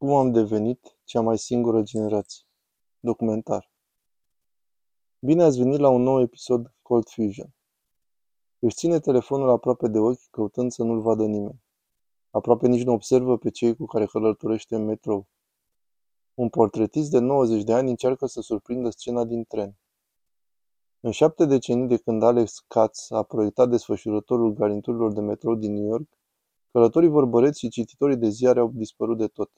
Cum am devenit cea mai singură generație? Documentar. Bine ați venit la un nou episod Cold Fusion. Își ține telefonul aproape de ochi, căutând să nu-l vadă nimeni. Aproape nici nu observă pe cei cu care călătorește în metrou. Un portretist de 90 de ani încearcă să surprindă scena din tren. În șapte decenii de când Alex Katz a proiectat desfășurătorul garniturilor de metrou din New York, călătorii vorbăreți și cititorii de ziare au dispărut de tot.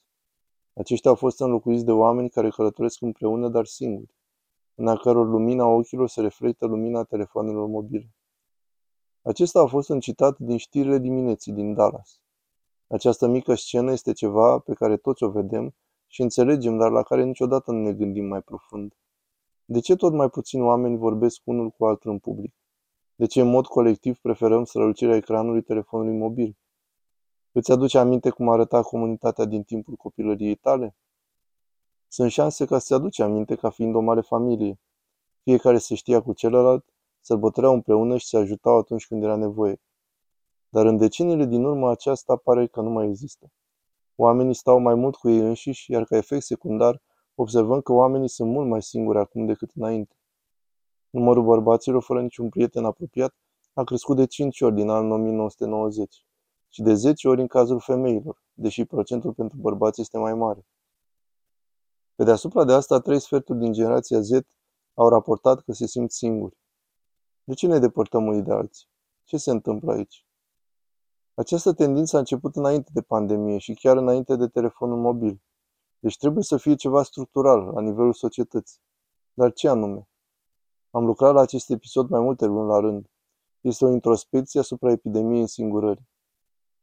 Aceștia au fost înlocuiți de oameni care călătoresc împreună, dar singuri, în a căror lumina ochilor se reflectă lumina telefonelor mobile. Acesta a fost un citat din știrile dimineții din Dallas. Această mică scenă este ceva pe care toți o vedem și înțelegem, dar la care niciodată nu ne gândim mai profund. De ce tot mai puțini oameni vorbesc unul cu altul în public? De ce în mod colectiv preferăm strălucirea ecranului telefonului mobil? Îți aduce aminte cum arăta comunitatea din timpul copilăriei tale? Sunt șanse ca să-ți aduce aminte ca fiind o mare familie. Fiecare se știa cu celălalt, sărbătoreau împreună și se ajutau atunci când era nevoie. Dar în deceniile din urmă aceasta pare că nu mai există. Oamenii stau mai mult cu ei înșiși, iar ca efect secundar observăm că oamenii sunt mult mai singuri acum decât înainte. Numărul bărbaților fără niciun prieten apropiat a crescut de 5 ori din anul 1990 și de 10 ori în cazul femeilor, deși procentul pentru bărbați este mai mare. Pe deasupra de asta, trei sferturi din generația Z au raportat că se simt singuri. De ce ne depărtăm unii de alții? Ce se întâmplă aici? Această tendință a început înainte de pandemie și chiar înainte de telefonul mobil. Deci trebuie să fie ceva structural, la nivelul societății. Dar ce anume? Am lucrat la acest episod mai multe luni la rând. Este o introspecție asupra epidemiei însingurării.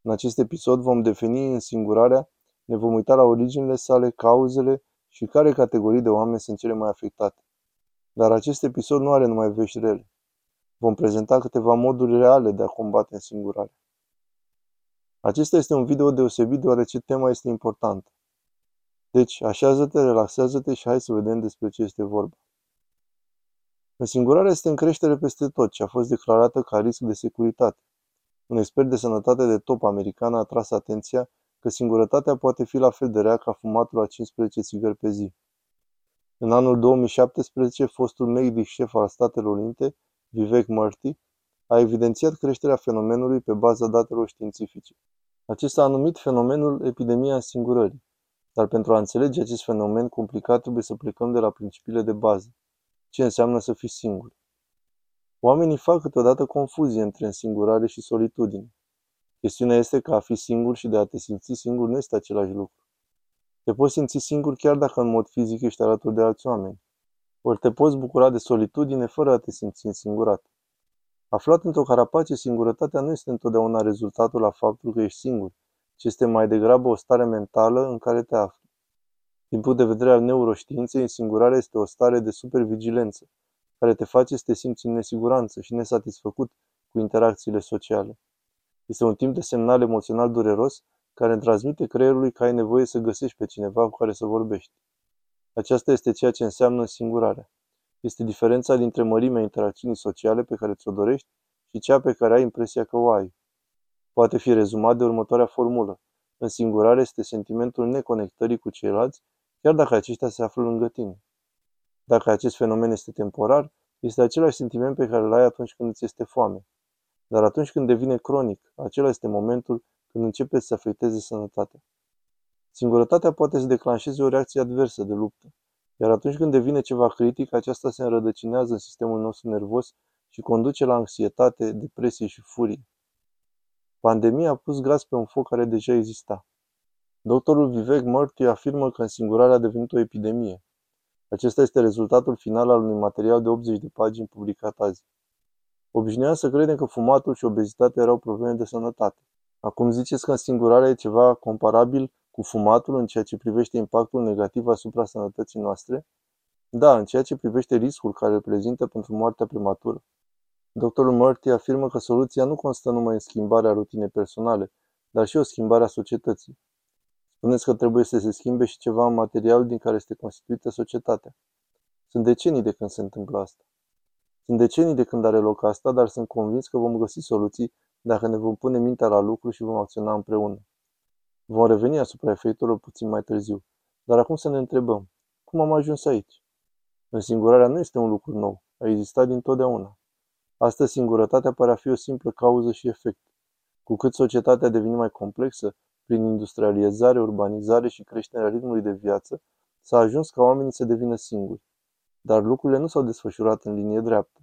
În acest episod vom defini însingurarea, ne vom uita la originile sale, cauzele și care categorii de oameni sunt cele mai afectate. Dar acest episod nu are numai vești rele. Vom prezenta câteva moduri reale de a combate însingurarea. Acesta este un video deosebit deoarece tema este importantă. Deci, așează-te, relaxează-te și hai să vedem despre ce este vorba. Însingurarea este în creștere peste tot și a fost declarată ca risc de securitate. Un expert de sănătate de top american a atras atenția că singurătatea poate fi la fel de rea ca fumatul la 15 țigări pe zi. În anul 2017, fostul medic șef al Statelor Unite, Vivek Murthy, a evidențiat creșterea fenomenului pe baza datelor științifice. Acesta a numit fenomenul epidemia singurării. Dar pentru a înțelege acest fenomen complicat trebuie să plecăm de la principiile de bază. Ce înseamnă să fii singur? Oamenii fac câteodată confuzie între însingurare și solitudine. Chestiunea este că a fi singur și de a te simți singur nu este același lucru. Te poți simți singur chiar dacă în mod fizic ești alături de alți oameni. Ori te poți bucura de solitudine fără a te simți însingurat. Aflat într-o carapace, singurătatea nu este întotdeauna rezultatul la faptul că ești singur, ci este mai degrabă o stare mentală în care te afli. Din punct de vedere al neuroștiinței, însingurarea este o stare de supervigilență, care te face să te simți în nesiguranță și nesatisfăcut cu interacțiile sociale. Este un timp de semnal emoțional dureros care îmi transmite creierului că ai nevoie să găsești pe cineva cu care să vorbești. Aceasta este ceea ce înseamnă singurarea. Este diferența dintre mărimea interacțiunii sociale pe care ți-o dorești și cea pe care ai impresia că o ai. Poate fi rezumat de următoarea formulă. Însingurarea este sentimentul neconectării cu ceilalți, chiar dacă aceștia se află lângă tine. Dacă acest fenomen este temporar, este același sentiment pe care îl ai atunci când îți este foame. Dar atunci când devine cronic, acela este momentul când începe să se afecteze sănătatea. Singurătatea poate să declanșeze o reacție adversă de luptă, iar atunci când devine ceva critic, aceasta se înrădăcinează în sistemul nostru nervos și conduce la anxietate, depresie și furie. Pandemia a pus gaz pe un foc care deja exista. Doctorul Vivek Murthy afirmă că însingurarea a devenit o epidemie. Acesta este rezultatul final al unui material de 80 de pagini publicat azi. Obișnuiam să credem că fumatul și obezitatea erau probleme de sănătate. Acum ziceți că însingurarea e ceva comparabil cu fumatul în ceea ce privește impactul negativ asupra sănătății noastre? Da, în ceea ce privește riscul care îl prezintă pentru moartea prematură. Doctorul Murty afirmă că soluția nu constă numai în schimbarea rutinei personale, dar și o schimbare a societății. Spuneți că trebuie să se schimbe și ceva în materialul din care este constituită societatea. Sunt decenii de când se întâmplă asta. Sunt decenii de când are loc asta, dar sunt convins că vom găsi soluții dacă ne vom pune mintea la lucru și vom acționa împreună. Vom reveni asupra efectelor puțin mai târziu, dar acum să ne întrebăm, cum am ajuns aici? Însingurarea nu este un lucru nou, a existat dintotdeauna. Astăzi singurătatea pare a fi o simplă cauză și efect. Cu cât societatea a devenit mai complexă, prin industrializare, urbanizare și creșterea ritmului de viață, s-a ajuns ca oamenii să devină singuri. Dar lucrurile nu s-au desfășurat în linie dreaptă.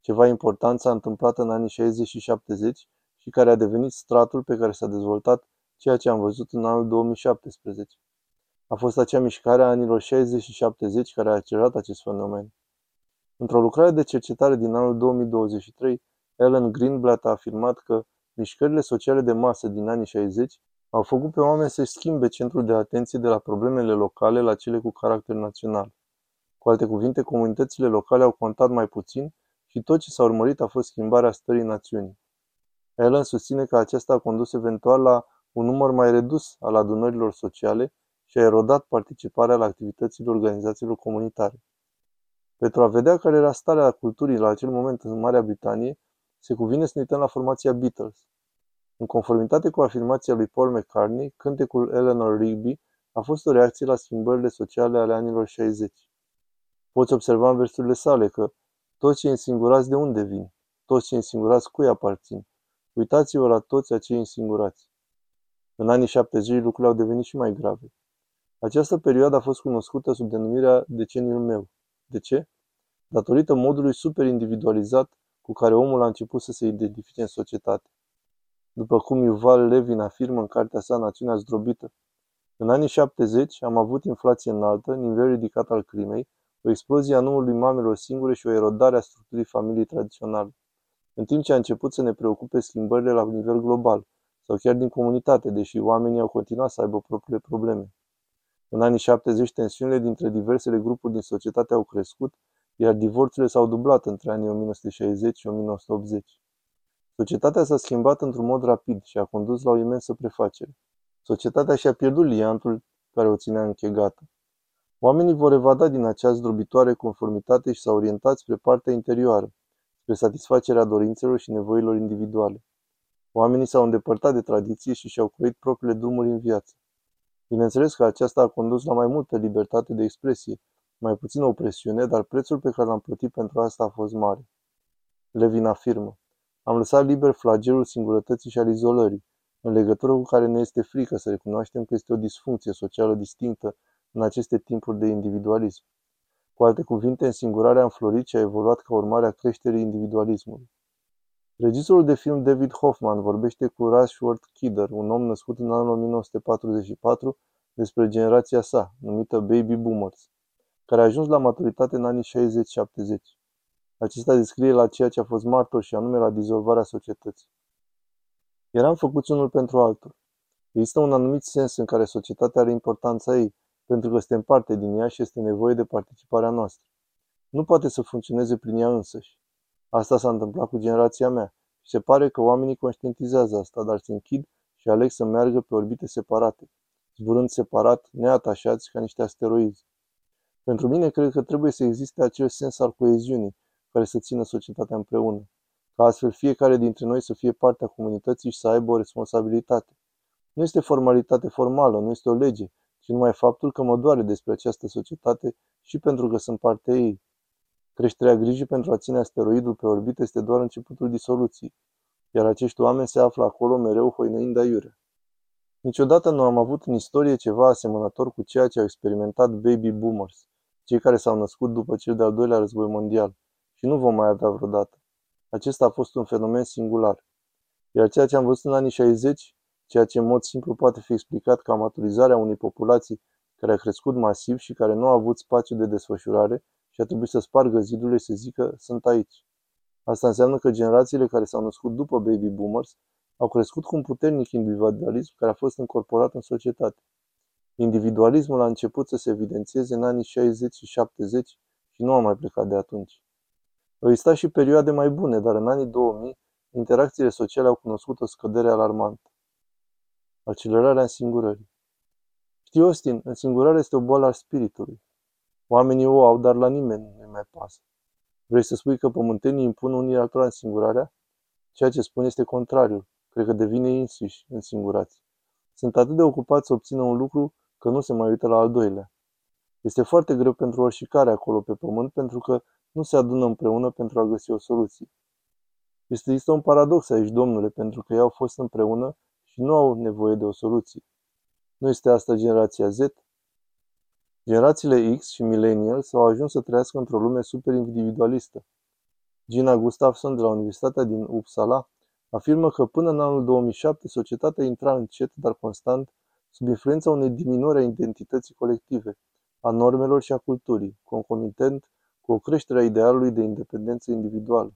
Ceva important s-a întâmplat în anii 60 și 70 și care a devenit stratul pe care s-a dezvoltat ceea ce am văzut în anul 2017. A fost acea mișcare a anilor 60 și 70 care a accelerat acest fenomen. Într-o lucrare de cercetare din anul 2023, Ellen Greenblatt a afirmat că mișcările sociale de masă din anii 60 au făcut pe oameni să-și schimbe centrul de atenție de la problemele locale la cele cu caracter național. Cu alte cuvinte, comunitățile locale au contat mai puțin și tot ce s-a urmărit a fost schimbarea stării națiunii. Ellen susține că aceasta a condus eventual la un număr mai redus al adunărilor sociale și a erodat participarea la activitățile organizațiilor comunitare. Pentru a vedea care era starea culturii la acel moment în Marea Britanie, se cuvine să ne uităm la formația Beatles. În conformitate cu afirmația lui Paul McCartney, cântecul Eleanor Rigby a fost o reacție la schimbările sociale ale anilor 60. Poți observa în versurile sale că toți cei însingurați de unde vin? Toți cei însingurați cui aparțin? Uitați-vă la toți acei însingurați. În anii 70 lucrurile au devenit și mai grave. Această perioadă a fost cunoscută sub denumirea deceniul meu. De ce? Datorită modului super individualizat cu care omul a început să se identifice în societate. După cum Yuval Levin afirmă în cartea sa Națiunea zdrobită, în anii 70 am avut inflație înaltă, nivel ridicat al crimei, o explozie a numărului mamelor singure și o erodare a structurii familiei tradiționale. În timp ce a început să ne preocupe schimbările la nivel global, sau chiar din comunitate, deși oamenii au continuat să aibă propriile probleme. În anii 70, tensiunile dintre diversele grupuri din societate au crescut, iar divorțurile s-au dublat între anii 1960 și 1980. Societatea s-a schimbat într-un mod rapid și a condus la o imensă prefacere. Societatea și-a pierdut liantul care o ținea închegată. Oamenii vor evada din acea zdrobitoare conformitate și s-au orientat spre partea interioară, spre satisfacerea dorințelor și nevoilor individuale. Oamenii s-au îndepărtat de tradiție și și-au croit propriile drumuri în viață. Bineînțeles că aceasta a condus la mai multă libertate de expresie, mai puțină opresiune, dar prețul pe care l-am plătit pentru asta a fost mare. Levin afirmă. Am lăsat liber flagelul singurătății și al izolării, în legătură cu care ne este frică să recunoaștem că este o disfuncție socială distinctă în aceste timpuri de individualism. Cu alte cuvinte, însingurarea a înflorit și a evoluat ca urmare a creșterii individualismului. Regizorul de film David Hoffman vorbește cu Rashworth Kidder, un om născut în anul 1944, despre generația sa, numită Baby Boomers, care a ajuns la maturitate în anii 60-70. Acesta descrie la ceea ce a fost martor și anume la dizolvarea societății. Eram făcuți unul pentru altul. Există un anumit sens în care societatea are importanța ei, pentru că suntem parte din ea și este nevoie de participarea noastră. Nu poate să funcționeze prin ea însăși. Asta s-a întâmplat cu generația mea și se pare că oamenii conștientizează asta, dar se închid și aleg să meargă pe orbite separate, zburând separat, neatașați ca niște asteroizi. Pentru mine, cred că trebuie să existe acel sens al coeziunii care să țină societatea împreună, ca astfel fiecare dintre noi să fie parte a comunității și să aibă o responsabilitate. Nu este formalitate formală, nu este o lege, ci numai faptul că mă doare despre această societate și pentru că sunt parte ei. Creșterea grijii pentru a ține asteroidul pe orbită este doar începutul disoluției, iar acești oameni se află acolo mereu hoinăind aiurea. Niciodată nu am avut în istorie ceva asemănător cu ceea ce au experimentat baby boomers, cei care s-au născut după cel de-al doilea război mondial, și nu vom mai avea vreodată. Acesta a fost un fenomen singular. Iar ceea ce am văzut în anii 60, ceea ce în mod simplu poate fi explicat ca maturizarea unei populații care a crescut masiv și care nu a avut spațiu de desfășurare, și a trebuit să spargă zidurile și să zică sunt aici. Asta înseamnă că generațiile care s-au născut după baby boomers au crescut cu un puternic individualism care a fost încorporat în societate. Individualismul a început să se evidențieze în anii 60 și 70 și nu a mai plecat de atunci. Au existat și perioade mai bune, dar în anii 2000 interacțiile sociale au cunoscut o scădere alarmantă. Accelerarea însingurării. Știi, Austin, însingurarea este o boală a spiritului. Oamenii o au, dar la nimeni nu mai pasă. Vrei să spui că pământenii impun unii altora însingurarea? Ceea ce spun este contrariul. Cred că devine însuși însingurați. Sunt atât de ocupați să obțină un lucru că nu se mai uită la al doilea. Este foarte greu pentru oricare acolo pe pământ pentru că nu se adună împreună pentru a găsi o soluție. Este, este un paradox aici, domnule, pentru că ei au fost împreună și nu au nevoie de o soluție. Nu este asta generația Z? Generațiile X și Millennials au ajuns să trăiască într-o lume super individualistă. Gina Gustafson de la Universitatea din Uppsala afirmă că până în anul 2007 societatea intra încet, dar constant, sub influența unei diminuări a identității colective, a normelor și a culturii, concomitent cu o creștere a idealului de independență individuală.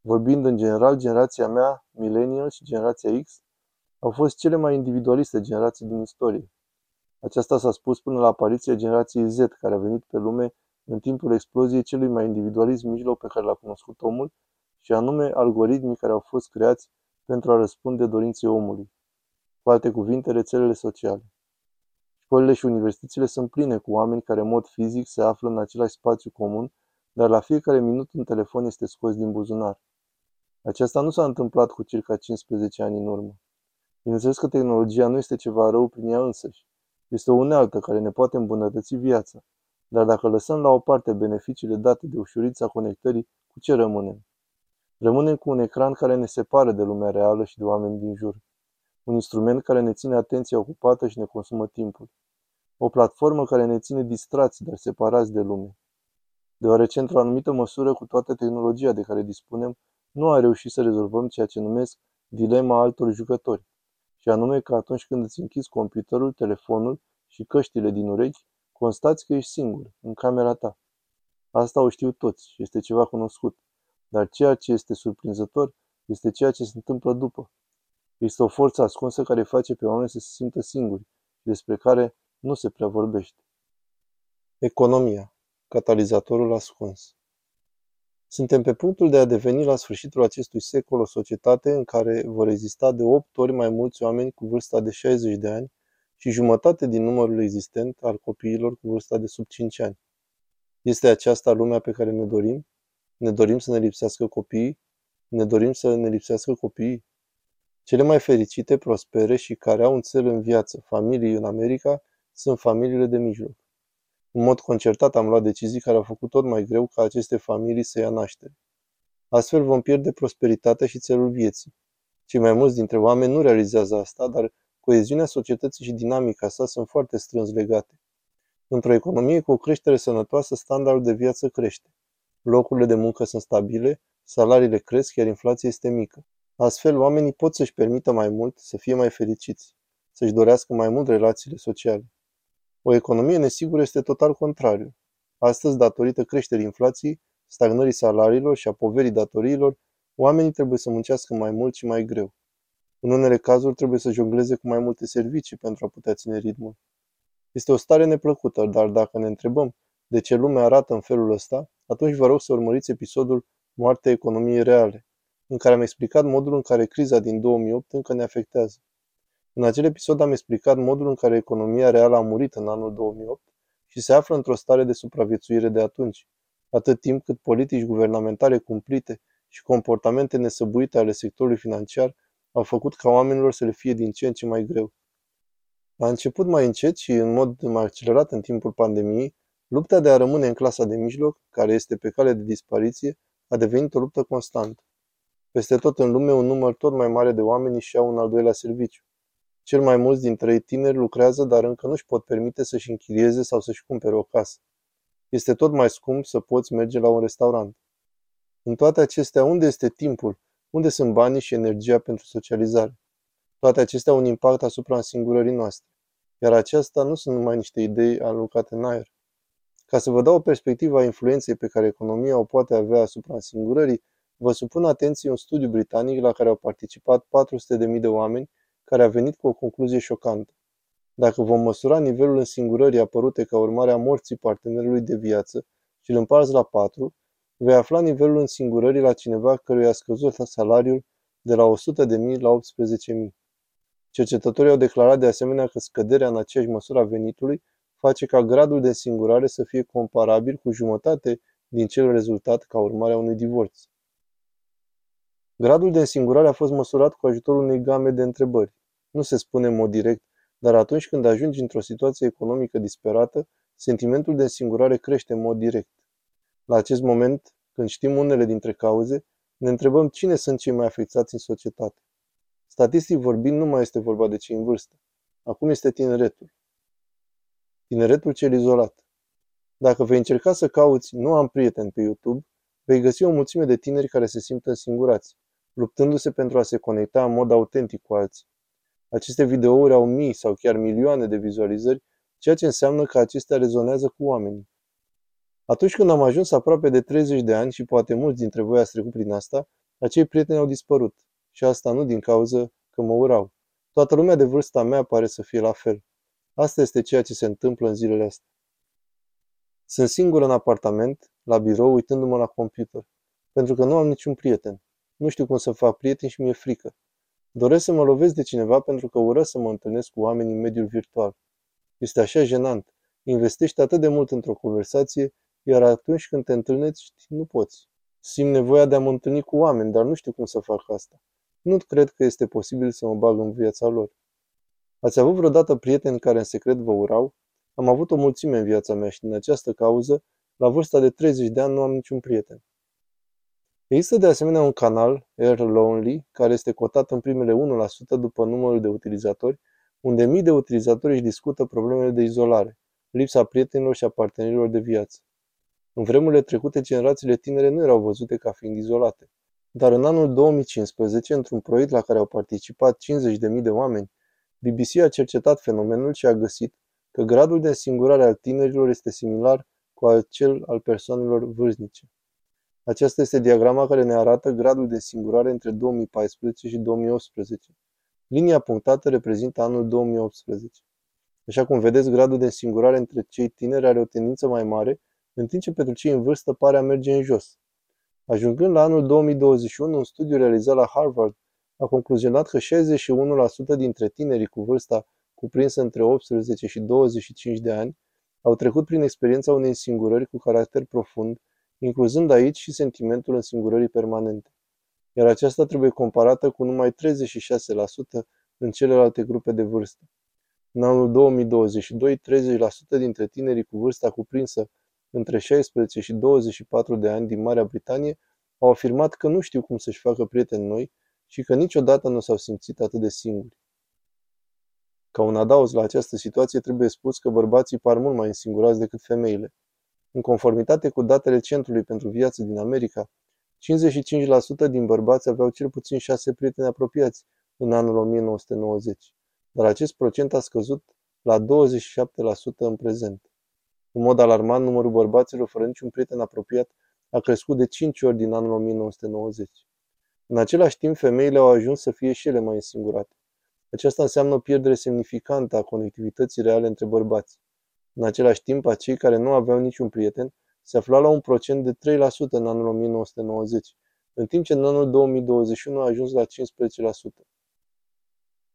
Vorbind în general, generația mea, millennial și generația X, au fost cele mai individualiste generații din istorie. Aceasta s-a spus până la apariția generației Z, care a venit pe lume în timpul exploziei celui mai individualist mijloc pe care l-a cunoscut omul, și anume algoritmii care au fost creați pentru a răspunde dorinței omului. Cu alte cuvinte, rețelele sociale. Școlile și universitățile sunt pline cu oameni care în mod fizic se află în același spațiu comun, dar la fiecare minut un telefon este scos din buzunar. Aceasta nu s-a întâmplat cu circa 15 ani în urmă. Bineînțeles că tehnologia nu este ceva rău prin ea însăși. Este o unealtă care ne poate îmbunătăți viața. Dar dacă lăsăm la o parte beneficiile date de ușurința conectării, cu ce rămânem? Rămânem cu un ecran care ne separă de lumea reală și de oameni din jur. Un instrument care ne ține atenția ocupată și ne consumă timpul. O platformă care ne ține distrați, dar separați de lume. Deoarece, într-o anumită măsură, cu toată tehnologia de care dispunem, nu a reușit să rezolvăm ceea ce numesc dilema altor jucători, și anume că atunci când îți închizi computerul, telefonul și căștile din urechi, constați că ești singur, în camera ta. Asta o știu toți și este ceva cunoscut. Dar ceea ce este surprinzător este ceea ce se întâmplă după. Este o forță ascunsă care face pe oameni să se simtă singuri și despre care nu se prea vorbește. Economia. Catalizatorul ascuns. Suntem pe punctul de a deveni la sfârșitul acestui secol o societate în care vor exista de 8 ori mai mulți oameni cu vârsta de 60 de ani și jumătate din numărul existent al copiilor cu vârsta de sub 5 ani. Este aceasta lumea pe care ne dorim? Ne dorim să ne lipsească copiii? Ne dorim să ne lipsească copiii? Cele mai fericite, prospere și care au un cel în viață, familii în America, sunt familiile de mijloc. În mod concertat am luat decizii care au făcut tot mai greu ca aceste familii să ia naștere. Astfel vom pierde prosperitatea și țelul vieții. Cei mai mulți dintre oameni nu realizează asta, dar coeziunea societății și dinamica sa sunt foarte strâns legate. Într-o economie cu o creștere sănătoasă, standardul de viață crește. Locurile de muncă sunt stabile, salariile cresc, iar inflația este mică. Astfel, oamenii pot să-și permită mai mult, să fie mai fericiți, să-și dorească mai mult relațiile sociale. O economie nesigură este total contrariu. Astăzi, datorită creșterii inflației, stagnării salariilor și a poverii datoriilor, oamenii trebuie să muncească mai mult și mai greu. În unele cazuri trebuie să jongleze cu mai multe servicii pentru a putea ține ritmul. Este o stare neplăcută, dar dacă ne întrebăm de ce lumea arată în felul ăsta, atunci vă rog să urmăriți episodul Moartea economiei reale, în care am explicat modul în care criza din 2008 încă ne afectează. În acel episod am explicat modul în care economia reală a murit în anul 2008 și se află într-o stare de supraviețuire de atunci, atât timp cât politici guvernamentale cumplite și comportamente nesăbuite ale sectorului financiar au făcut ca oamenilor să le fie din ce în ce mai greu. A început mai încet și în mod mai accelerat în timpul pandemiei, lupta de a rămâne în clasa de mijloc, care este pe cale de dispariție, a devenit o luptă constantă. Peste tot în lume, un număr tot mai mare de oameni își iau un al doilea serviciu. Cel mai mulți dintre ei tineri lucrează, dar încă nu-și pot permite să-și închirieze sau să-și cumpere o casă. Este tot mai scump să poți merge la un restaurant. În toate acestea, unde este timpul? Unde sunt banii și energia pentru socializare? Toate acestea au un impact asupra însingurării noastre. Iar aceasta nu sunt numai niște idei aluncate în aer. Ca să vă dau o perspectivă a influenței pe care economia o poate avea asupra însingurării, vă supun atenție un studiu britanic la care au participat 400.000 de oameni care a venit cu o concluzie șocantă. Dacă vom măsura nivelul însingurării apărute ca urmare a morții partenerului de viață și îl împarți la 4, vei afla nivelul însingurării la cineva căruia a scăzut salariul de la 100.000 la 18.000. Cercetătorii au declarat de asemenea că scăderea în aceeași măsură a venitului face ca gradul de însingurare să fie comparabil cu jumătate din cel rezultat ca urmare a unui divorț. Gradul de însingurare a fost măsurat cu ajutorul unei game de întrebări. Nu se spune în mod direct, dar atunci când ajungi într-o situație economică disperată, sentimentul de însingurare crește în mod direct. La acest moment, când știm unele dintre cauze, ne întrebăm cine sunt cei mai afectați în societate. Statistic vorbind, nu mai este vorba de cei în vârstă. Acum este tineretul. Tineretul cel izolat. Dacă vei încerca să cauți Nu am prieten pe YouTube, vei găsi o mulțime de tineri care se simt însingurați, luptându-se pentru a se conecta în mod autentic cu alții. Aceste videouri au mii sau chiar milioane de vizualizări, ceea ce înseamnă că acestea rezonează cu oamenii. Atunci când am ajuns aproape de 30 de ani și poate mulți dintre voi ați trecut prin asta, acei prieteni au dispărut. Și asta nu din cauza că mă urau. Toată lumea de vârsta mea pare să fie la fel. Asta este ceea ce se întâmplă în zilele astea. Sunt singur în apartament, la birou, uitându-mă la computer, pentru că nu am niciun prieten. Nu știu cum să fac prieteni și mi-e frică. Doresc să mă lovesc de cineva pentru că urăsc să mă întâlnesc cu oameni în mediul virtual. Este așa jenant. Investești atât de mult într-o conversație, iar atunci când te întâlnești, nu poți. Simt nevoia de a mă întâlni cu oameni, dar nu știu cum să fac asta. Nu cred că este posibil să mă bag în viața lor. Ați avut vreodată prieteni care în secret vă urau? Am avut o mulțime în viața mea și din această cauză, la vârsta de 30 de ani, nu am niciun prieten. Există de asemenea un canal, Air Lonely, care este cotat în primele 1% după numărul de utilizatori, unde mii de utilizatori își discută problemele de izolare, lipsa prietenilor și a partenerilor de viață. În vremurile trecute, generațiile tinere nu erau văzute ca fiind izolate. Dar în anul 2015, într-un proiect la care au participat 50.000 de oameni, BBC a cercetat fenomenul și a găsit că gradul de însingurare al tinerilor este similar cu cel al persoanelor vârstnice. Aceasta este diagrama care ne arată gradul de însingurare între 2014 și 2018. Linia punctată reprezintă anul 2018. Așa cum vedeți, gradul de însingurare între cei tineri are o tendință mai mare, în timp ce pentru cei în vârstă pare a merge în jos. Ajungând la anul 2021, un studiu realizat la Harvard a concluzionat că 61% dintre tinerii cu vârsta cuprinsă între 18 și 25 de ani au trecut prin experiența unei însingurări cu caracter profund, incluzând aici și sentimentul însingurării permanente. Iar aceasta trebuie comparată cu numai 36% în celelalte grupe de vârstă. În anul 2022, 30% dintre tinerii cu vârsta cuprinsă între 16 și 24 de ani din Marea Britanie au afirmat că nu știu cum să-și facă prieteni noi și că niciodată nu s-au simțit atât de singuri. Ca un adaos la această situație trebuie spus că bărbații par mult mai însingurați decât femeile. În conformitate cu datele Centrului pentru Viață din America, 55% din bărbați aveau cel puțin șase prieteni apropiați în anul 1990, dar acest procent a scăzut la 27% în prezent. În mod alarmant, numărul bărbaților fără niciun prieten apropiat a crescut de 5 ori din anul 1990. În același timp, femeile au ajuns să fie și ele mai însingurate. Aceasta înseamnă o pierdere semnificantă a conectivității reale între bărbați. În același timp, acei care nu aveau niciun prieten se aflau la un procent de 3% în anul 1990, în timp ce în anul 2021 a ajuns la 15%.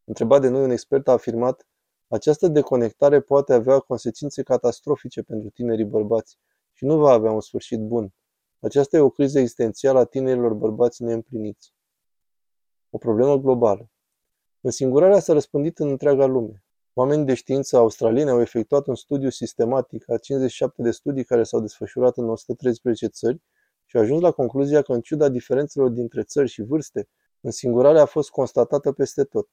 Întrebat de noi, un expert a afirmat această deconectare poate avea consecințe catastrofice pentru tinerii bărbați și nu va avea un sfârșit bun. Aceasta e o criză existențială a tinerilor bărbați neîmpliniți. O problemă globală. Însingurarea s-a răspândit în întreaga lume. Oamenii de știință australieni au efectuat un studiu sistematic a 57 de studii care s-au desfășurat în 113 țări și au ajuns la concluzia că, în ciuda diferențelor dintre țări și vârste, însingurarea a fost constatată peste tot.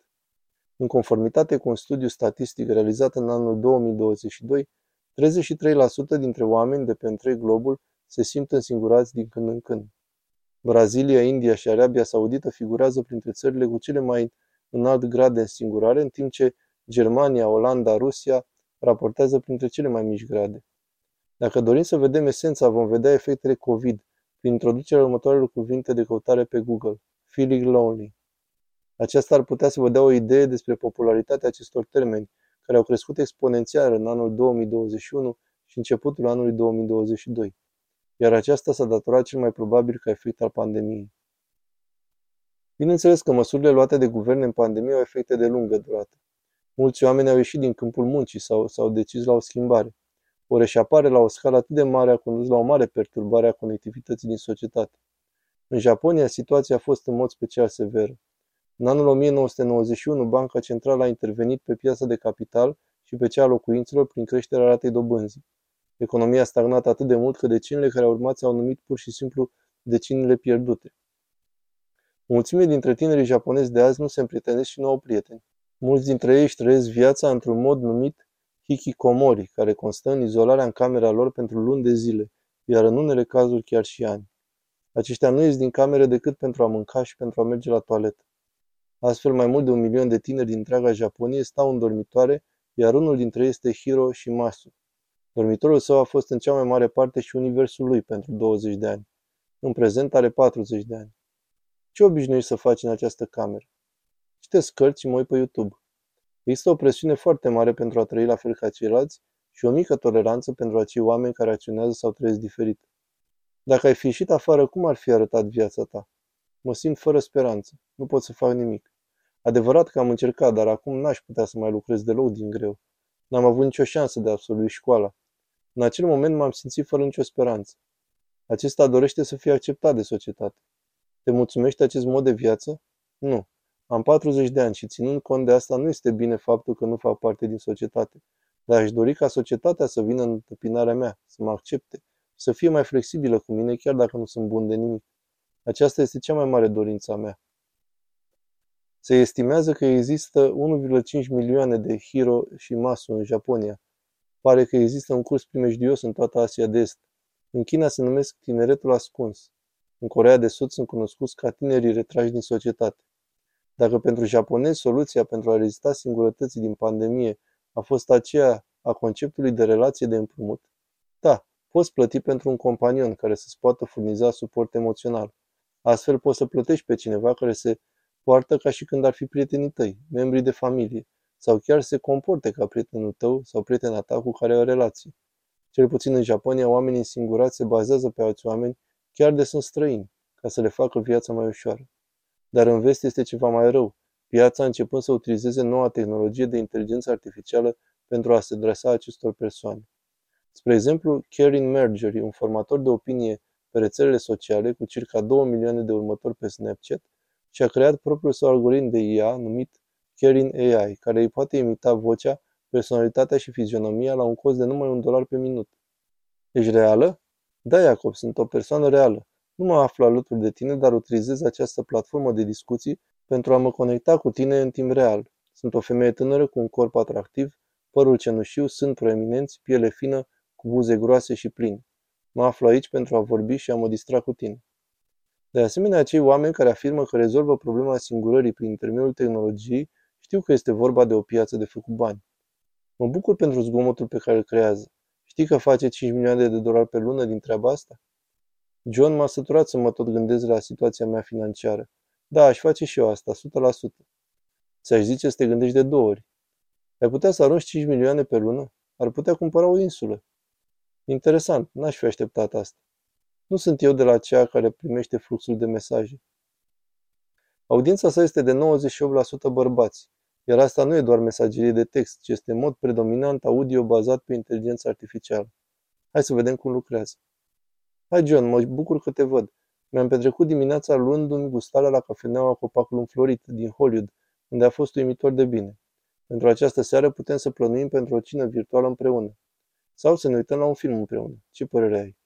În conformitate cu un studiu statistic realizat în anul 2022, 33% dintre oameni de pe întreg globul se simt însingurați din când în când. Brazilia, India și Arabia Saudită figurează printre țările cu cele mai înalt grad de însingurare, în timp ce Germania, Olanda, Rusia raportează printre cele mai mici grade. Dacă dorim să vedem esența, vom vedea efectele COVID prin introducerea următoarelor cuvinte de căutare pe Google. Feeling lonely. Aceasta ar putea să vă dea o idee despre popularitatea acestor termeni, care au crescut exponențial în anul 2021 și începutul anului 2022, iar aceasta s-a datorat cel mai probabil ca efect al pandemiei. Bineînțeles că măsurile luate de guverne în pandemie au efecte de lungă durată. Mulți oameni au ieșit din câmpul muncii sau s-au decis la o schimbare. O reșapare la o scală atât de mare a condus la o mare perturbare a conectivității din societate. În Japonia, situația a fost în mod special severă. În anul 1991, Banca Centrală a intervenit pe piața de capital și pe cea a locuințelor prin creșterea ratei dobânzii. Economia a stagnat atât de mult că decenile care au urmat s-au numit pur și simplu decenile pierdute. Mulțime dintre tinerii japonezi de azi nu se împrietenesc și nu au prieteni. Mulți dintre ei își trăiesc viața într-un mod numit hikikomori, care constă în izolarea în camera lor pentru luni de zile, iar în unele cazuri chiar și ani. Aceștia nu ies din camere decât pentru a mânca și pentru a merge la toaletă. Astfel, mai mult de un milion de tineri din întreaga Japonie stau în dormitoare, iar unul dintre ei este Hiro Shimasu. Dormitorul său a fost în cea mai mare parte și universul lui pentru 20 de ani. În prezent are 40 de ani. Ce obișnuiești să faci în această cameră? Citesc cărți și mă uit pe YouTube. Există o presiune foarte mare pentru a trăi la fel ca ceilalți și o mică toleranță pentru acei oameni care acționează sau trăiesc diferit. Dacă ai fi ieșit afară, cum ar fi arătat viața ta? Mă simt fără speranță. Nu pot să fac nimic. Adevărat că am încercat, dar acum n-aș putea să mai lucrez deloc din greu. N-am avut nicio șansă de a absolvi școala. În acel moment m-am simțit fără nicio speranță. Acesta dorește să fie acceptat de societate. Te mulțumește acest mod de viață? Nu. Am 40 de ani și ținând cont de asta nu este bine faptul că nu fac parte din societate. Dar aș dori ca societatea să vină în întâmpinarea mea, să mă accepte, să fie mai flexibilă cu mine chiar dacă nu sunt bun de nimic. Aceasta este cea mai mare dorință a mea. Se estimează că există 1,5 milioane de Hiro și Masu în Japonia. Pare că există un curs primejdios în toată Asia de Est. În China se numesc tineretul ascuns. În Corea de Sud sunt cunoscuți ca tinerii retrași din societate. Dacă pentru japonezi soluția pentru a rezista singurătății din pandemie a fost aceea a conceptului de relație de împrumut, da, poți plăti pentru un companion care să-ți poată furniza suport emoțional. Astfel poți să plătești pe cineva care se poartă ca și când ar fi prietenii tăi, membrii de familie, sau chiar se comporte ca prietenul tău sau prietena ta cu care ai o relație. Cel puțin în Japonia, oamenii însingurați se bazează pe alți oameni, chiar de sunt străini, ca să le facă viața mai ușoară. Dar în vest este ceva mai rău. Piața începând să utilizeze noua tehnologie de inteligență artificială pentru a se adresa acestor persoane. Spre exemplu, Karen Margery, un formator de opinie pe rețelele sociale cu circa 2 milioane de următori pe Snapchat, și-a creat propriul său algoritm de IA numit Karen AI, care îi poate imita vocea, personalitatea și fizionomia la un cost de numai un dolar pe minut. Ești reală? Da, Iacob, sunt o persoană reală. Nu mă aflu alături de tine, dar utilizez această platformă de discuții pentru a mă conecta cu tine în timp real. Sunt o femeie tânără cu un corp atractiv, părul cenușiu, sunt proeminenți, piele fină, cu buze groase și pline. Mă aflu aici pentru a vorbi și a mă distra cu tine. De asemenea, acei oameni care afirmă că rezolvă problema singurării prin intermediul tehnologiei știu că este vorba de o piață de făcut bani. Mă bucur pentru zgomotul pe care îl creează. Știi că face 5 milioane de dolari pe lună din treaba asta? John m-a săturat să mă tot gândesc la situația mea financiară. Da, aș face și eu asta, 100%. Ți-aș zice să te gândești de două ori. Ai putea să arunci 5 milioane pe lună? Ar putea cumpăra o insulă. Interesant, n-aș fi așteptat asta. Nu sunt eu de la cea care primește fluxul de mesaje. Audiența sa este de 98% bărbați, iar asta nu e doar mesagerie de text, ci este în mod predominant audio bazat pe inteligență artificială. Hai să vedem cum lucrează. Hai, John, mă bucur că te văd. Mi-am petrecut dimineața luându-mi gustarea la cafeneaua Copacul Înflorit din Hollywood, unde a fost uimitor de bine. Pentru această seară putem să plănuim pentru o cină virtuală împreună. Sau să ne uităm la un film împreună. Ce părere ai?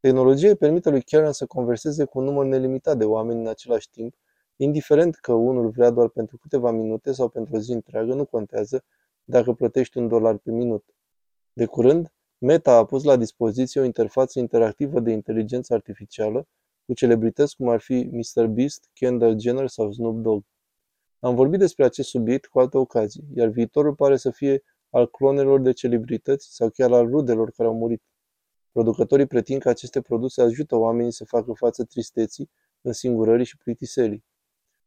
Tehnologia îi permite lui Karen să converseze cu un număr nelimitat de oameni în același timp, indiferent că unul vrea doar pentru câteva minute sau pentru o zi întreagă, nu contează dacă plătești un dolar pe minut. De curând, Meta a pus la dispoziție o interfață interactivă de inteligență artificială cu celebrități cum ar fi Mr. Beast, Kendall Jenner sau Snoop Dogg. Am vorbit despre acest subiect cu alte ocazii, iar viitorul pare să fie al clonelor de celebrități sau chiar al rudelor care au murit. Producătorii pretind că aceste produse ajută oamenii să facă față tristeții, însingurării și plictiselii.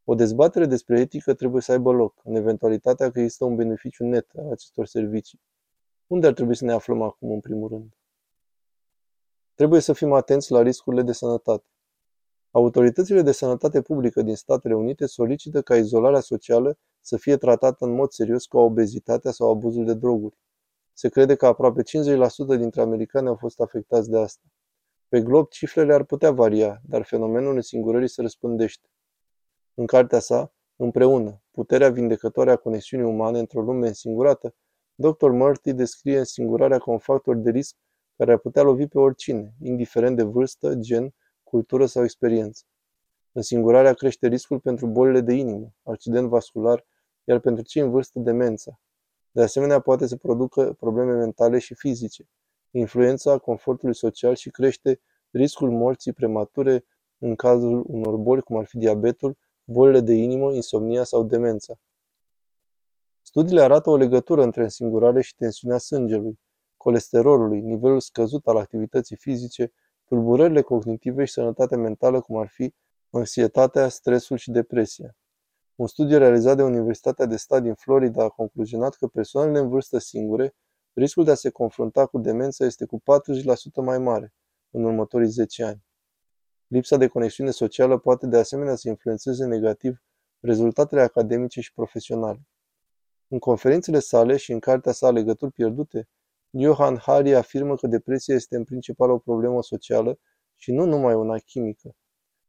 O dezbatere despre etică trebuie să aibă loc, în eventualitatea că există un beneficiu net al acestor servicii. Unde ar trebui să ne aflăm acum, în primul rând? Trebuie să fim atenți la riscurile de sănătate. Autoritățile de sănătate publică din Statele Unite solicită ca izolarea socială să fie tratată în mod serios ca obezitatea sau abuzul de droguri. Se crede că aproape 50% dintre americani au fost afectați de asta. Pe glob, cifrele ar putea varia, dar fenomenul însingurării se răspândește. În cartea sa, Împreună, puterea vindecătoare a conexiunii umane într-o lume însingurată, Dr. Murphy descrie însingurarea ca un factor de risc care ar putea lovi pe oricine, indiferent de vârstă, gen, cultură sau experiență. Însingurarea crește riscul pentru bolile de inimă, accident vascular, iar pentru cei în vârstă demența. De asemenea, poate să producă probleme mentale și fizice, influența confortului social și crește riscul morții premature în cazul unor boli cum ar fi diabetul, bolile de inimă, insomnia sau demența. Studiile arată o legătură între însingurare și tensiunea sângelui, colesterolului, nivelul scăzut al activității fizice, tulburările cognitive și sănătatea mentală, cum ar fi anxietatea, stresul și depresia. Un studiu realizat de Universitatea de Stat din Florida a concluzionat că persoanele în vârstă singure, riscul de a se confrunta cu demența este cu 40% mai mare în următorii 10 ani. Lipsa de conexiune socială poate de asemenea să influențeze negativ rezultatele academice și profesionale. În conferințele sale și în cartea sa Legături pierdute, Johan Hari afirmă că depresia este în principal o problemă socială și nu numai una chimică.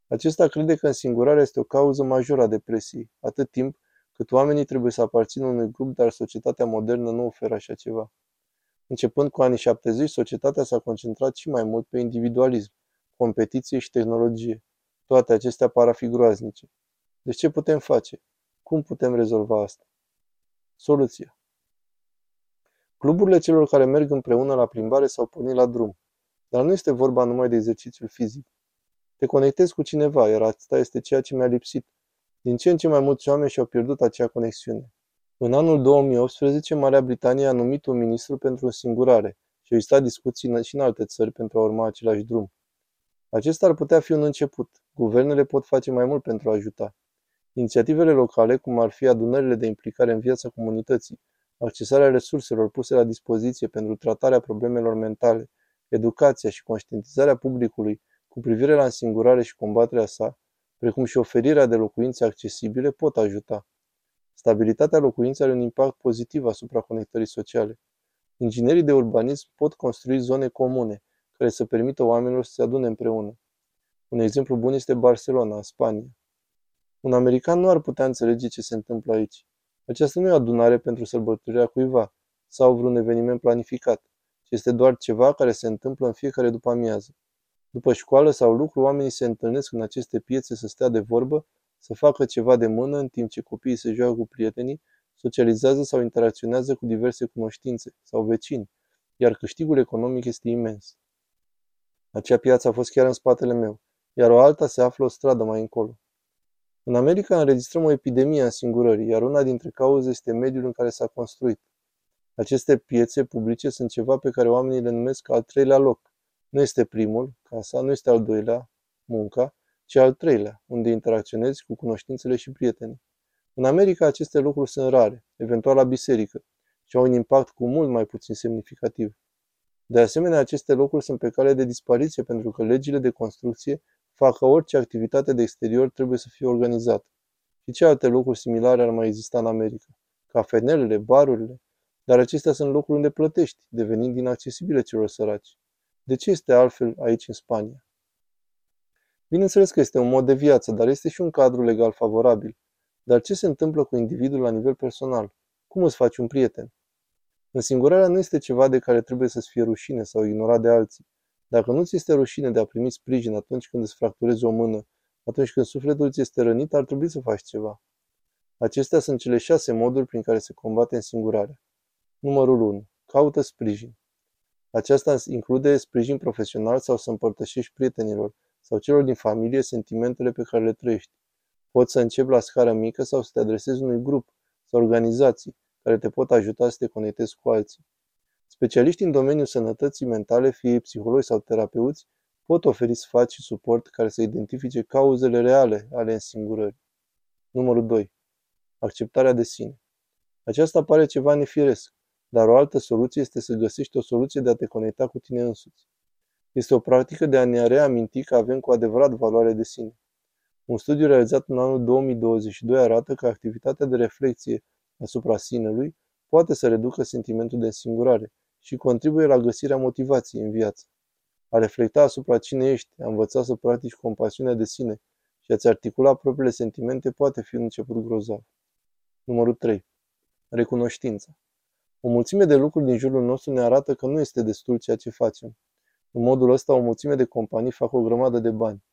Acesta crede că însingurarea este o cauză majoră a depresiei, atât timp cât oamenii trebuie să aparțină unui grup, dar societatea modernă nu oferă așa ceva. Începând cu anii 70, societatea s-a concentrat și mai mult pe individualism, competiție și tehnologie. Toate acestea par a fi groaznice. Deci ce putem face? Cum putem rezolva asta? Soluția. Cluburile celor care merg împreună la plimbare sau porni la drum. Dar nu este vorba numai de exercițiul fizic. Te conectezi cu cineva, iar asta este ceea ce mi-a lipsit. Din ce în ce mai mulți oameni și-au pierdut acea conexiune. În anul 2018, Marea Britanie a numit un ministru pentru însingurare și au existat discuții și în alte țări pentru a urma același drum. Acesta ar putea fi un început. Guvernele pot face mai mult pentru a ajuta. Inițiativele locale, cum ar fi adunările de implicare în viața comunității, accesarea resurselor puse la dispoziție pentru tratarea problemelor mentale, educația și conștientizarea publicului cu privire la însingurare și combaterea sa, precum și oferirea de locuințe accesibile, pot ajuta. Stabilitatea locuinței are un impact pozitiv asupra conectării sociale. Inginerii de urbanism pot construi zone comune, care să permită oamenilor să se adune împreună. Un exemplu bun este Barcelona, Spania. Un american nu ar putea înțelege ce se întâmplă aici. Aceasta nu e o adunare pentru sărbătorirea cuiva sau vreun eveniment planificat, ci este doar ceva care se întâmplă în fiecare după amiază. După școală sau lucru, oamenii se întâlnesc în aceste piețe să stea de vorbă, să facă ceva de mână în timp ce copiii se joacă cu prietenii, socializează sau interacționează cu diverse cunoștințe sau vecini, iar câștigul economic este imens. Acea piață a fost chiar în spatele meu, iar o alta se află o stradă mai încolo. În America înregistrăm o epidemie a singurării, iar una dintre cauze este mediul în care s-a construit. Aceste piețe publice sunt ceva pe care oamenii le numesc al treilea loc. Nu este primul, casa, nu este al doilea, munca, ci al treilea, unde interacționezi cu cunoștințele și prietenii. În America aceste lucruri sunt rare, eventual la biserică, și au un impact cu mult mai puțin semnificativ. De asemenea, aceste locuri sunt pe cale de dispariție pentru că legile de construcție fac ca orice activitate de exterior trebuie să fie organizată. Și ce alte lucruri similare ar mai exista în America? Cafenelele, barurile? Dar acestea sunt locuri unde plătești, devenind inaccesibile celor săraci. De ce este altfel aici în Spania? Bineînțeles că este un mod de viață, dar este și un cadru legal favorabil. Dar ce se întâmplă cu individul la nivel personal? Cum îți faci un prieten? Însingurarea nu este ceva de care trebuie să-ți fie rușine sau ignorat de alții. Dacă nu ți este rușine de a primi sprijin atunci când îți fracturezi o mână, atunci când sufletul ți este rănit, ar trebui să faci ceva. Acestea sunt cele șase moduri prin care se combate însingurarea. Numărul 1. Caută sprijin. Aceasta include sprijin profesional sau să împărtășești prietenilor sau celor din familie sentimentele pe care le trăiești. Poți să începi la scară mică sau să te adresezi unui grup sau organizații care te pot ajuta să te conectezi cu alții. Specialiștii în domeniul sănătății mentale, fie psihologi sau terapeuți, pot oferi sfat și suport care să identifice cauzele reale ale însingurării. Numărul 2. Acceptarea de sine. Aceasta pare ceva nefiresc, dar o altă soluție este să găsești o soluție de a te conecta cu tine însuți. Este o practică de a ne reaminti că avem cu adevărat valoare de sine. Un studiu realizat în anul 2022 arată că activitatea de reflexie asupra sinelui poate să reducă sentimentul de însingurare și contribuie la găsirea motivației în viață. A reflecta asupra cine ești, a învăța să practici compasiunea de sine și a-ți articula propriile sentimente poate fi un început grozav. Numărul 3. Recunoștința. O mulțime de lucruri din jurul nostru ne arată că nu este destul ceea ce facem. În modul ăsta, o mulțime de companii fac o grămadă de bani.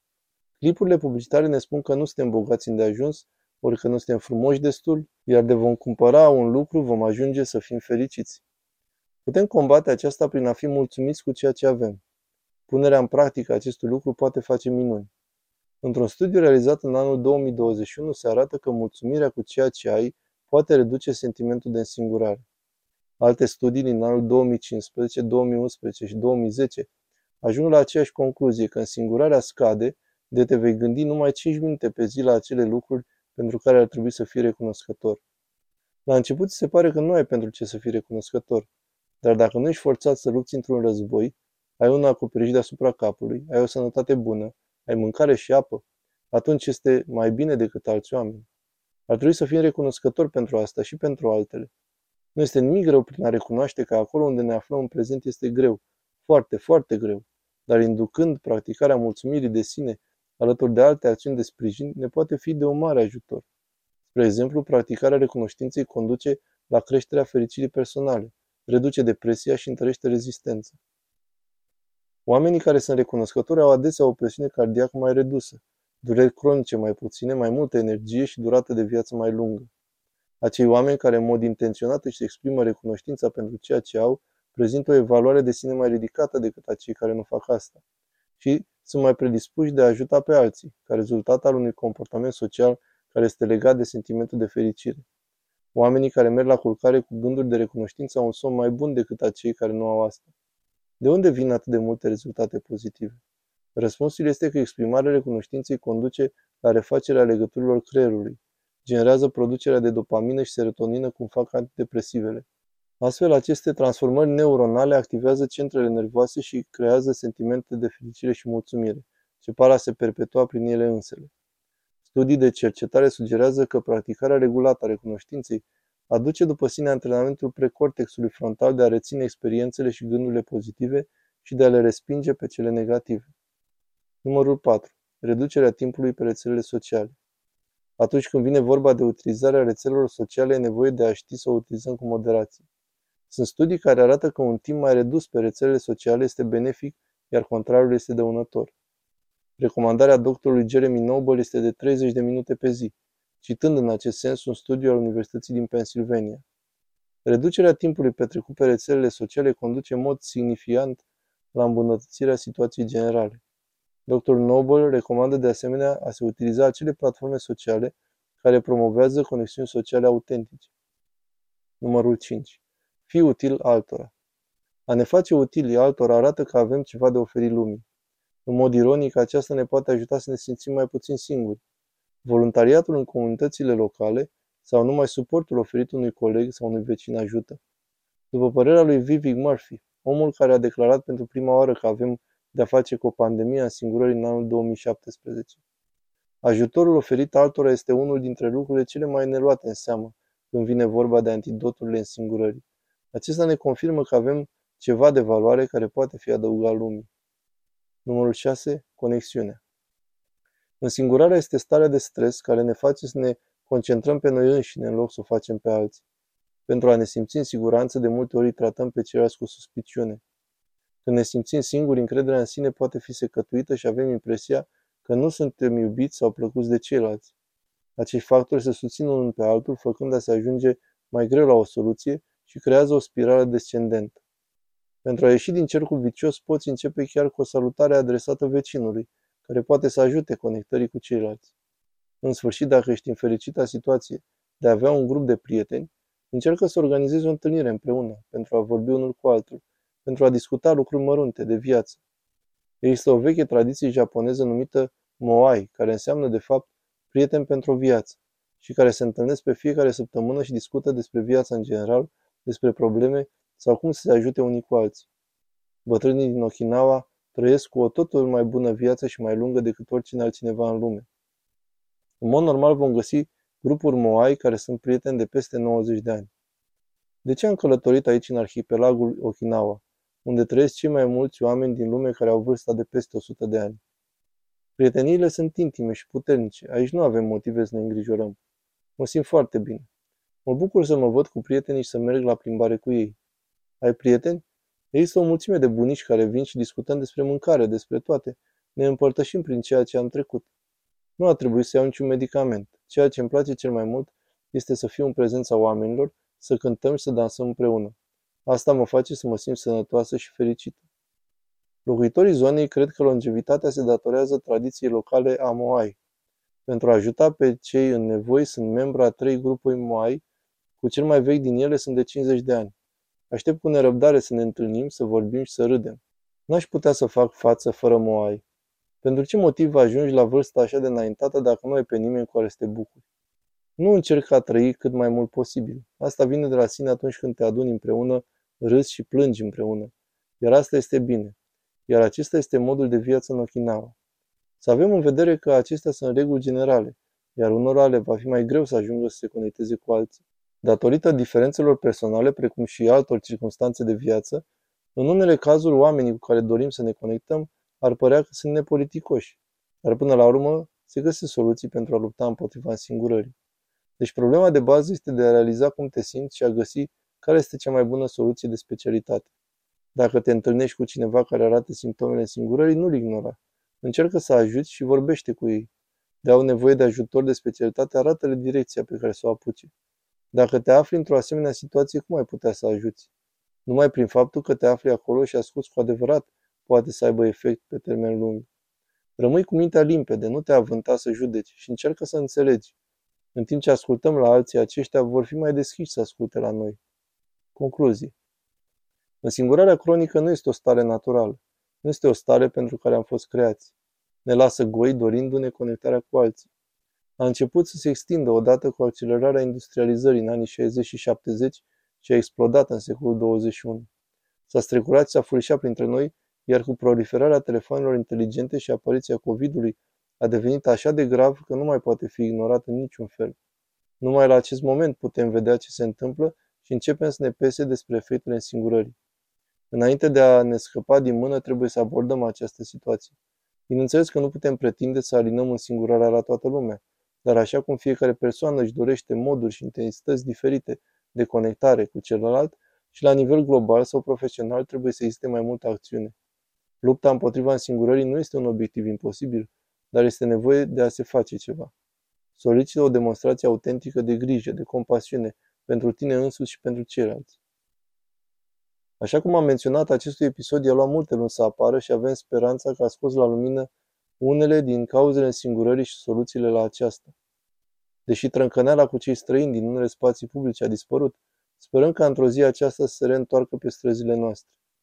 Clipurile publicitare ne spun că nu suntem bogați îndeajuns, ori că nu suntem frumoși destul, iar de vom cumpăra un lucru vom ajunge să fim fericiți. Putem combate aceasta prin a fi mulțumiți cu ceea ce avem. Punerea în practică acestui lucru poate face minuni. Într-un studiu realizat în anul 2021 se arată că mulțumirea cu ceea ce ai poate reduce sentimentul de însingurare. Alte studii din anul 2015, 2011 și 2010 ajung la aceeași concluzie că însingurarea scade de te vei gândi numai 5 minute pe zi la acele lucruri pentru care ar trebui să fii recunoscător. La început se pare că nu ai pentru ce să fii recunoscător, dar dacă nu ești forțat să lupți într-un război, ai un acoperiș deasupra capului, ai o sănătate bună, ai mâncare și apă, atunci este mai bine decât alți oameni. Ar trebui să fim recunoscători pentru asta și pentru altele. Nu este nimic greu prin a recunoaște că acolo unde ne aflăm în prezent este greu, foarte, foarte greu, dar inducând practicarea mulțumirii de sine alături de alte acțiuni de sprijin ne poate fi de un mare ajutor. Spre exemplu, practicarea recunoștinței conduce la creșterea fericirii personale, reduce depresia și întărește rezistența. Oamenii care sunt recunoscători au adesea o presiune cardiacă mai redusă, dureri cronice mai puține, mai multă energie și durată de viață mai lungă. Acei oameni care în mod intenționat își exprimă recunoștința pentru ceea ce au, prezintă o evaluare de sine mai ridicată decât acei care nu fac asta. Și sunt mai predispuși de a ajuta pe alții, ca rezultat al unui comportament social care este legat de sentimentul de fericire. Oamenii care merg la culcare cu gânduri de recunoștință au un somn mai bun decât acei care nu au asta. De unde vin atât de multe rezultate pozitive? Răspunsul este că exprimarea recunoștinței conduce la refacerea legăturilor creierului, generează producerea de dopamină și serotonină cum fac antidepresivele. Astfel, aceste transformări neuronale activează centrele nervoase și creează sentimente de fericire și mulțumire, ce par a se perpetua prin ele însele. Studii de cercetare sugerează că practicarea regulată a recunoștinței aduce după sine antrenamentul precortexului frontal de a reține experiențele și gândurile pozitive și de a le respinge pe cele negative. Numărul 4. Reducerea timpului pe rețelele sociale. Atunci când vine vorba de utilizarea rețelelor sociale, e nevoie de a ști să o utilizăm cu moderație. Sunt studii care arată că un timp mai redus pe rețelele sociale este benefic, iar contrariul este dăunător. Recomandarea doctorului Jeremy Noble este de 30 de minute pe zi, citând în acest sens un studiu al Universității din Pennsylvania. Reducerea timpului petrecut pe rețelele sociale conduce în mod significant la îmbunătățirea situației generale. Dr. Noble recomandă de asemenea a se utiliza acele platforme sociale care promovează conexiuni sociale autentice. Numărul 5. Fii util altora. A ne face utili altora arată că avem ceva de oferit lumii. În mod ironic, aceasta ne poate ajuta să ne simțim mai puțin singuri. Voluntariatul în comunitățile locale sau numai suportul oferit unui coleg sau unui vecin ajută. După părerea lui Vivek Murphy, omul care a declarat pentru prima oară că avem de-a face cu o pandemie a singurării în anul 2017. Ajutorul oferit altora este unul dintre lucrurile cele mai neluate în seamă când vine vorba de antidoturile singurării. Acesta ne confirmă că avem ceva de valoare care poate fi adăugat lumii. Numărul 6. Conexiunea. Însingurarea este starea de stres care ne face să ne concentrăm pe noi înșine în loc să o facem pe alții. Pentru a ne simți în siguranță, de multe ori tratăm pe ceilalți cu suspiciune. Când ne simțim singuri, încrederea în sine poate fi secătuită și avem impresia că nu suntem iubiți sau plăcuți de ceilalți. Acești factori se susțin unul pe altul, făcând a se ajunge mai greu la o soluție și creează o spirală descendentă. Pentru a ieși din cercul vicios, poți începe chiar cu o salutare adresată vecinului, care poate să ajute conectării cu ceilalți. În sfârșit, dacă ești în fericita situație de a avea un grup de prieteni, încearcă să organizezi o întâlnire împreună pentru a vorbi unul cu altul, pentru a discuta lucruri mărunte de viață. Există o veche tradiție japoneză numită Moai, care înseamnă, de fapt, prieten pentru o viață și care se întâlnesc pe fiecare săptămână și discută despre viața în general, despre probleme sau cum să se ajute unii cu alții. Bătrânii din Okinawa trăiesc cu o totul mai bună viață și mai lungă decât oricine altcineva în lume. În mod normal vom găsi grupuri Moai care sunt prieteni de peste 90 de ani. De ce am călătorit aici în arhipelagul Okinawa, unde trăiesc cei mai mulți oameni din lume care au vârsta de peste 100 de ani? Prieteniile sunt intime și puternice. Aici nu avem motive să ne îngrijorăm. Mă simt foarte bine. Mă bucur să mă văd cu prietenii și să merg la plimbare cu ei. Ai prieteni? Există o mulțime de bunici care vin și discutăm despre mâncare, despre toate. Ne împărtășim prin ceea ce am trecut. Nu a trebuit să iau niciun medicament. Ceea ce îmi place cel mai mult este să fiu în prezența oamenilor, să cântăm și să dansăm împreună. Asta mă face să mă simt sănătoasă și fericită. Locuitorii zonei cred că longevitatea se datorează tradiției locale a Moai. Pentru a ajuta pe cei în nevoi sunt membru a trei grupuri Moai, cu cel mai vechi din ele sunt de 50 de ani. Aștept cu nerăbdare să ne întâlnim, să vorbim și să râdem. N-aș putea să fac față fără Moai. Pentru ce motiv ajungi la vârsta așa de înaintată dacă nu ai pe nimeni cu care să te bucuri? Nu încerca a trăi cât mai mult posibil. Asta vine de la sine atunci când te aduni împreună, râzi și plângi împreună. Iar asta este bine. Iar acesta este modul de viață în Okinawa. Să avem în vedere că acestea sunt reguli generale, iar unora le va fi mai greu să ajungă să se conecteze cu alții. Datorită diferențelor personale, precum și altor circunstanțe de viață, în unele cazuri oamenii cu care dorim să ne conectăm ar părea că sunt nepoliticoși, dar până la urmă se găsesc soluții pentru a lupta împotriva însingurării. Deci problema de bază este de a realiza cum te simți și a găsi care este cea mai bună soluție de specialitate. Dacă te întâlnești cu cineva care arată simptomele însingurării, nu-l ignora. Încearcă să ajuți și vorbește cu ei. De au nevoie de ajutor de specialitate, arată-le direcția pe care să o apuce. Dacă te afli într-o asemenea situație, cum ai putea să ajuți? Numai prin faptul că te afli acolo și asculți cu adevărat poate să aibă efect pe termen lung. Rămâi cu mintea limpede, nu te avânta să judeci și încearcă să înțelegi. În timp ce ascultăm la alții, aceștia vor fi mai deschiși să asculte la noi. Concluzie. Însingurarea cronică nu este o stare naturală. Nu este o stare pentru care am fost creați. Ne lasă goi dorindu-ne conectarea cu alții. A început să se extindă odată cu accelerarea industrializării în anii 60 și 70 și a explodat în secolul 21. S-a strecurat și s-a furișat printre noi, iar cu proliferarea telefonelor inteligente și apariția COVID-ului a devenit așa de grav că nu mai poate fi ignorat în niciun fel. Numai la acest moment putem vedea ce se întâmplă și începem să ne pese despre efectele însingurării. Înainte de a ne scăpa din mână, trebuie să abordăm această situație. Bineînțeles că nu putem pretinde să alinăm însingurarea la toată lumea, dar așa cum fiecare persoană își dorește moduri și intensități diferite de conectare cu celălalt, și la nivel global sau profesional trebuie să existe mai multă acțiune. Lupta împotriva însingurării nu este un obiectiv imposibil, dar este nevoie de a se face ceva. Solicită o demonstrație autentică de grijă, de compasiune pentru tine însuți și pentru ceilalți. Așa cum am menționat, acestui episod i-a luat multe luni să apară și avem speranța că a scos la lumină unele din cauzele însingurării și soluțiile la aceasta. Deși trâncăneala cu cei străini din unele spații publice a dispărut, sperăm ca într-o zi aceasta să se reîntoarcă pe străzile noastre.